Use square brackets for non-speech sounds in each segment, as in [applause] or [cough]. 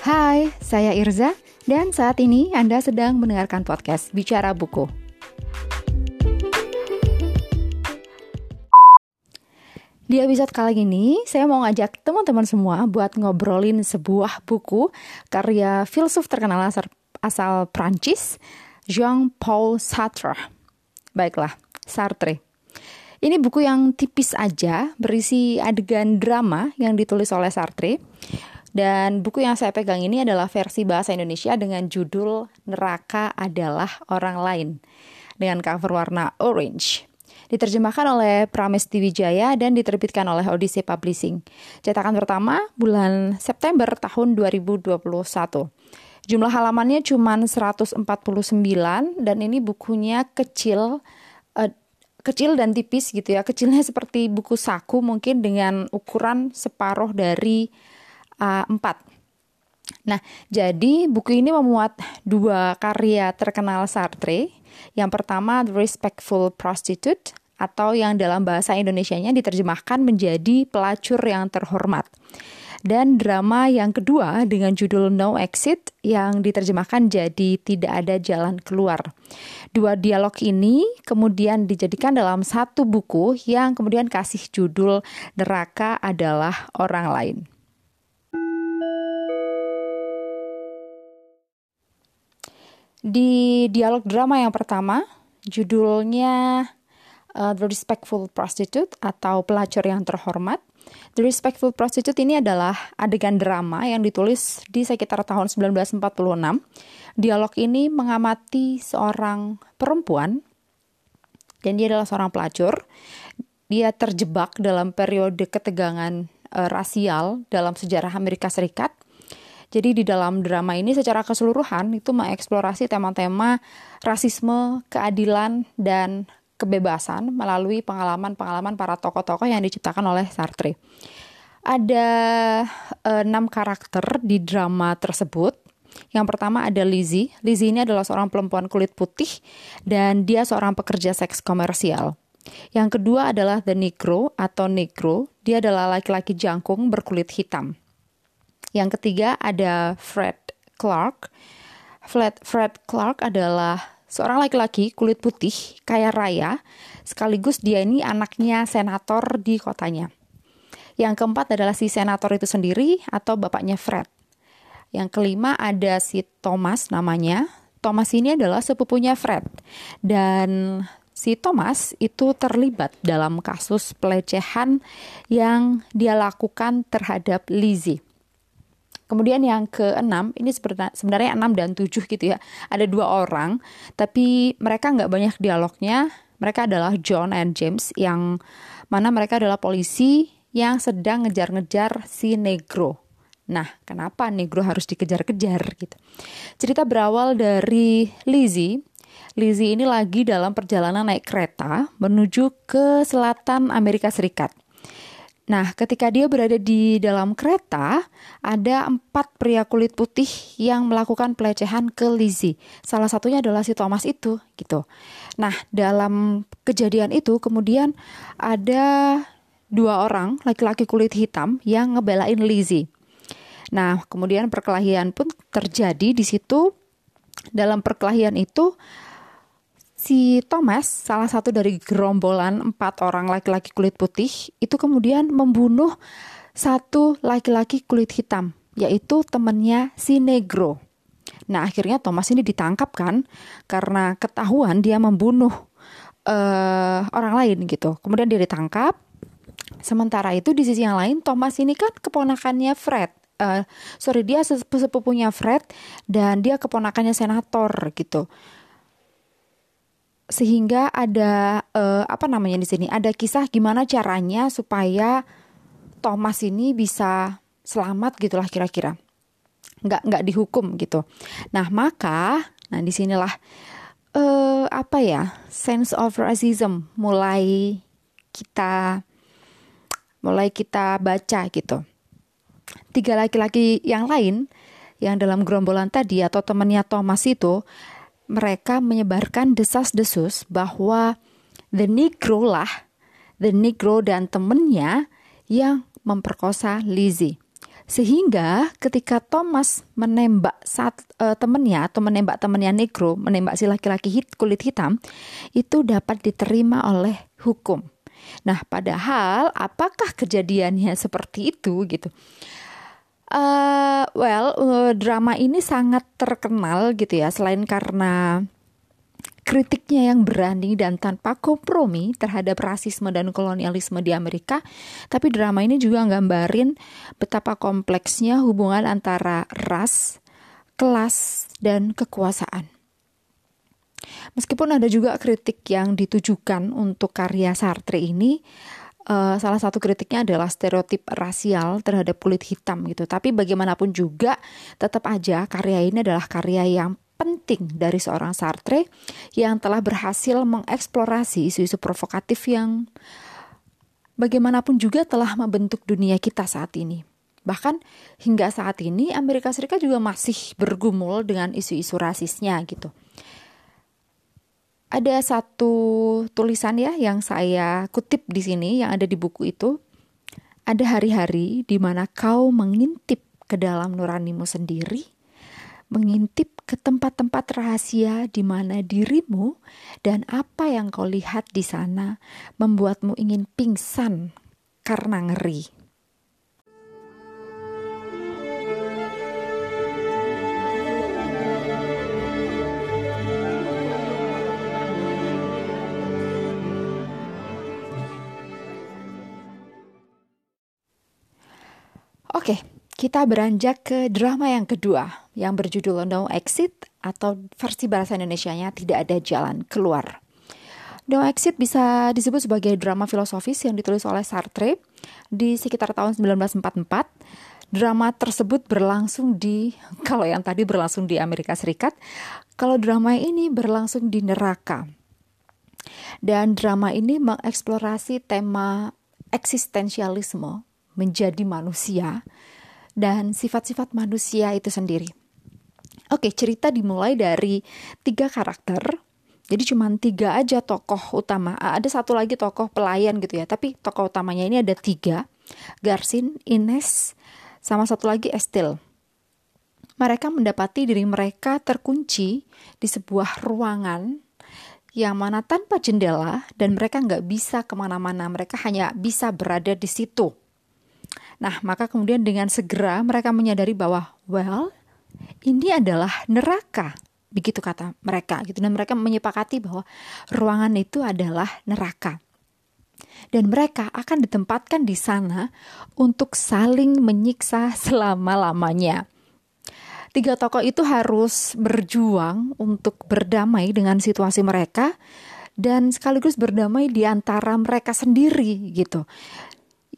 Hai, saya Irza dan saat ini Anda sedang mendengarkan podcast Bicara Buku. Di episode kali ini, saya mau ngajak teman-teman semua buat ngobrolin sebuah buku karya filsuf terkenal asal, asal Prancis, Jean-Paul Sartre. Baiklah, Sartre. Ini buku yang tipis aja, berisi adegan drama yang ditulis oleh Sartre. Dan buku yang saya pegang ini adalah versi bahasa Indonesia dengan judul Neraka adalah Orang Lain dengan cover warna orange. Diterjemahkan oleh Pramesti Wijaya dan diterbitkan oleh Odyssey Publishing. Cetakan pertama bulan September tahun 2021. Jumlah halamannya cuma 149 dan ini bukunya kecil uh, kecil dan tipis gitu ya. Kecilnya seperti buku saku mungkin dengan ukuran separuh dari A4. Nah, jadi buku ini memuat dua karya terkenal Sartre. Yang pertama The Respectful Prostitute atau yang dalam bahasa Indonesianya diterjemahkan menjadi pelacur yang terhormat. Dan drama yang kedua dengan judul No Exit yang diterjemahkan jadi Tidak Ada Jalan Keluar. Dua dialog ini kemudian dijadikan dalam satu buku yang kemudian kasih judul Neraka adalah Orang Lain. Di dialog drama yang pertama, judulnya uh, The Respectful Prostitute atau Pelacur yang Terhormat. The Respectful Prostitute ini adalah adegan drama yang ditulis di sekitar tahun 1946. Dialog ini mengamati seorang perempuan dan dia adalah seorang pelacur. Dia terjebak dalam periode ketegangan uh, rasial dalam sejarah Amerika Serikat jadi di dalam drama ini secara keseluruhan itu mengeksplorasi tema-tema rasisme, keadilan, dan kebebasan melalui pengalaman-pengalaman para tokoh-tokoh yang diciptakan oleh Sartre. Ada eh, enam karakter di drama tersebut. Yang pertama ada Lizzie. Lizzie ini adalah seorang perempuan kulit putih dan dia seorang pekerja seks komersial. Yang kedua adalah The Negro atau Negro. Dia adalah laki-laki jangkung berkulit hitam. Yang ketiga ada Fred Clark. Fred, Fred Clark adalah seorang laki-laki kulit putih, kaya raya, sekaligus dia ini anaknya senator di kotanya. Yang keempat adalah si senator itu sendiri atau bapaknya Fred. Yang kelima ada si Thomas namanya. Thomas ini adalah sepupunya Fred. Dan si Thomas itu terlibat dalam kasus pelecehan yang dia lakukan terhadap Lizzie. Kemudian yang keenam, ini sebenarnya enam dan tujuh gitu ya. Ada dua orang, tapi mereka nggak banyak dialognya. Mereka adalah John and James, yang mana mereka adalah polisi yang sedang ngejar-ngejar si Negro. Nah, kenapa Negro harus dikejar-kejar gitu? Cerita berawal dari Lizzie. Lizzie ini lagi dalam perjalanan naik kereta menuju ke selatan Amerika Serikat. Nah, ketika dia berada di dalam kereta, ada empat pria kulit putih yang melakukan pelecehan ke Lizzie. Salah satunya adalah si Thomas itu, gitu. Nah, dalam kejadian itu kemudian ada dua orang laki-laki kulit hitam yang ngebelain Lizzie. Nah, kemudian perkelahian pun terjadi di situ. Dalam perkelahian itu si Thomas, salah satu dari gerombolan empat orang laki-laki kulit putih, itu kemudian membunuh satu laki-laki kulit hitam, yaitu temannya si Negro. Nah, akhirnya Thomas ini ditangkap kan, karena ketahuan dia membunuh uh, orang lain gitu. Kemudian dia ditangkap. Sementara itu di sisi yang lain, Thomas ini kan keponakannya Fred. Uh, sorry, dia sepupunya Fred dan dia keponakannya senator gitu sehingga ada uh, apa namanya di sini? Ada kisah gimana caranya supaya Thomas ini bisa selamat gitulah kira-kira. Nggak nggak dihukum gitu. Nah maka nah di sinilah uh, apa ya sense of racism mulai kita mulai kita baca gitu. Tiga laki-laki yang lain yang dalam gerombolan tadi atau temannya Thomas itu mereka menyebarkan desas-desus bahwa The Negro lah, The Negro dan temennya yang memperkosa Lizzie. Sehingga ketika Thomas menembak saat uh, temennya atau menembak temennya negro, menembak si laki-laki hit, kulit hitam, itu dapat diterima oleh hukum. Nah, padahal apakah kejadiannya seperti itu gitu? Uh, well, uh, drama ini sangat terkenal gitu ya, selain karena kritiknya yang berani dan tanpa kompromi terhadap rasisme dan kolonialisme di Amerika, tapi drama ini juga nggambarin betapa kompleksnya hubungan antara ras, kelas, dan kekuasaan. Meskipun ada juga kritik yang ditujukan untuk karya Sartre ini, uh, salah satu kritiknya adalah stereotip rasial terhadap kulit hitam gitu. Tapi bagaimanapun juga, tetap aja karya ini adalah karya yang penting dari seorang Sartre yang telah berhasil mengeksplorasi isu-isu provokatif yang bagaimanapun juga telah membentuk dunia kita saat ini. Bahkan hingga saat ini Amerika Serikat juga masih bergumul dengan isu-isu rasisnya gitu. Ada satu tulisan ya yang saya kutip di sini yang ada di buku itu. Ada hari-hari di mana kau mengintip ke dalam nuranimu sendiri mengintip ke tempat-tempat rahasia di mana dirimu dan apa yang kau lihat di sana membuatmu ingin pingsan karena ngeri. Oke, kita beranjak ke drama yang kedua yang berjudul No Exit atau versi bahasa Indonesia-nya tidak ada jalan keluar. No Exit bisa disebut sebagai drama filosofis yang ditulis oleh Sartre di sekitar tahun 1944. Drama tersebut berlangsung di, [laughs] kalau yang tadi berlangsung di Amerika Serikat, kalau drama ini berlangsung di neraka. Dan drama ini mengeksplorasi tema eksistensialisme menjadi manusia dan sifat-sifat manusia itu sendiri. Oke, cerita dimulai dari tiga karakter. Jadi cuma tiga aja tokoh utama. Ada satu lagi tokoh pelayan gitu ya. Tapi tokoh utamanya ini ada tiga. Garsin, Ines, sama satu lagi Estil. Mereka mendapati diri mereka terkunci di sebuah ruangan yang mana tanpa jendela dan mereka nggak bisa ke mana-mana. Mereka hanya bisa berada di situ. Nah, maka kemudian dengan segera mereka menyadari bahwa, well, ini adalah neraka. Begitu kata mereka gitu dan mereka menyepakati bahwa ruangan itu adalah neraka. Dan mereka akan ditempatkan di sana untuk saling menyiksa selama-lamanya. Tiga tokoh itu harus berjuang untuk berdamai dengan situasi mereka dan sekaligus berdamai di antara mereka sendiri gitu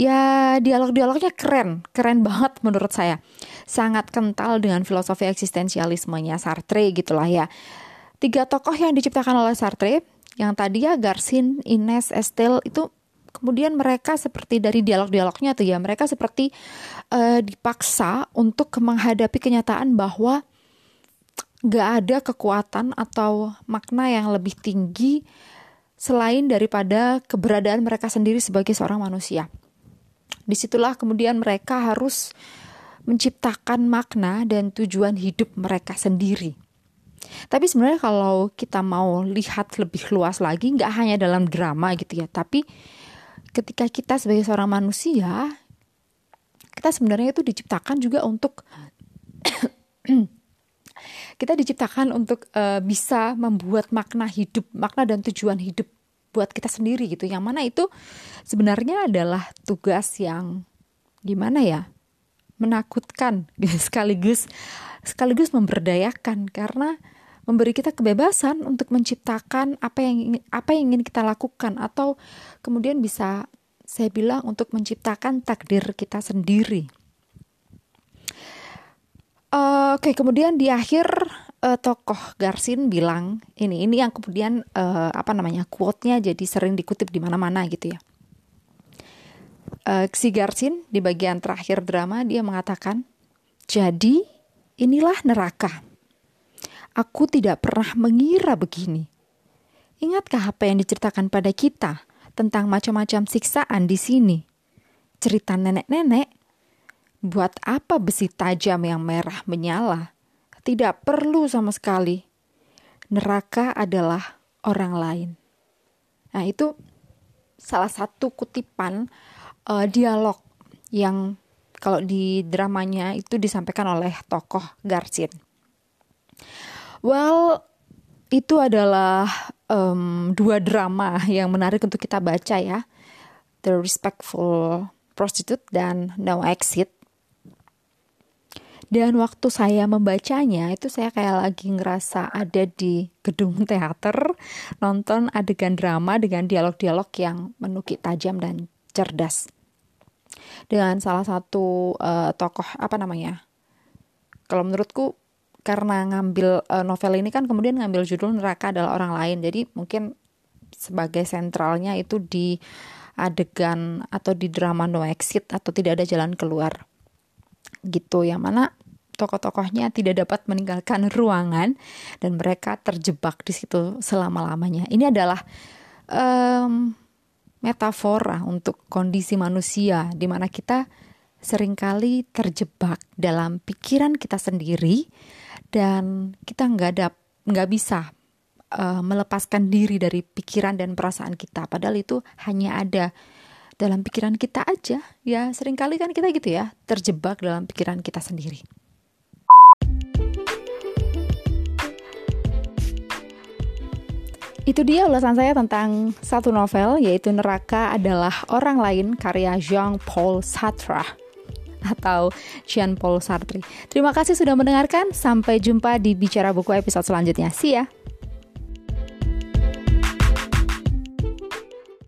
ya dialog-dialognya keren, keren banget menurut saya. Sangat kental dengan filosofi eksistensialismenya Sartre gitulah ya. Tiga tokoh yang diciptakan oleh Sartre, yang tadi ya Garcin, Ines, Estelle itu kemudian mereka seperti dari dialog-dialognya tuh ya, mereka seperti uh, dipaksa untuk menghadapi kenyataan bahwa gak ada kekuatan atau makna yang lebih tinggi selain daripada keberadaan mereka sendiri sebagai seorang manusia. Di situlah kemudian mereka harus menciptakan makna dan tujuan hidup mereka sendiri. Tapi sebenarnya kalau kita mau lihat lebih luas lagi, nggak hanya dalam drama gitu ya, tapi ketika kita sebagai seorang manusia, kita sebenarnya itu diciptakan juga untuk [coughs] kita diciptakan untuk uh, bisa membuat makna hidup, makna dan tujuan hidup buat kita sendiri gitu. Yang mana itu sebenarnya adalah tugas yang gimana ya? Menakutkan [laughs] sekaligus sekaligus memberdayakan. Karena memberi kita kebebasan untuk menciptakan apa yang apa yang ingin kita lakukan. Atau kemudian bisa saya bilang untuk menciptakan takdir kita sendiri. Uh, Oke, okay, kemudian di akhir uh, tokoh Garsin bilang ini ini yang kemudian uh, apa namanya quote-nya jadi sering dikutip di mana-mana gitu ya. Uh, si Garsin di bagian terakhir drama dia mengatakan, "Jadi inilah neraka. Aku tidak pernah mengira begini. Ingatkah apa yang diceritakan pada kita tentang macam-macam siksaan di sini? Cerita nenek-nenek Buat apa besi tajam yang merah menyala? Tidak perlu sama sekali. Neraka adalah orang lain. Nah, itu salah satu kutipan uh, dialog yang kalau di dramanya itu disampaikan oleh tokoh Garcin. Well, itu adalah um, dua drama yang menarik untuk kita baca ya. The Respectful Prostitute dan No Exit. Dan waktu saya membacanya itu saya kayak lagi ngerasa ada di gedung [laughs] teater nonton adegan drama dengan dialog-dialog yang menukik tajam dan cerdas. Dengan salah satu uh, tokoh apa namanya? Kalau menurutku karena ngambil uh, novel ini kan kemudian ngambil judul neraka adalah orang lain. Jadi mungkin sebagai sentralnya itu di adegan atau di drama no exit atau tidak ada jalan keluar gitu yang mana tokoh-tokohnya tidak dapat meninggalkan ruangan dan mereka terjebak di situ selama-lamanya. Ini adalah um, metafora untuk kondisi manusia di mana kita sering kali terjebak dalam pikiran kita sendiri dan kita nggak ada nggak bisa uh, melepaskan diri dari pikiran dan perasaan kita. Padahal itu hanya ada dalam pikiran kita aja. Ya sering kali kan kita gitu ya terjebak dalam pikiran kita sendiri. Itu dia ulasan saya tentang satu novel yaitu Neraka adalah Orang Lain karya Jean-Paul Sartre atau Jean-Paul Sartre. Terima kasih sudah mendengarkan. Sampai jumpa di Bicara Buku episode selanjutnya. See ya.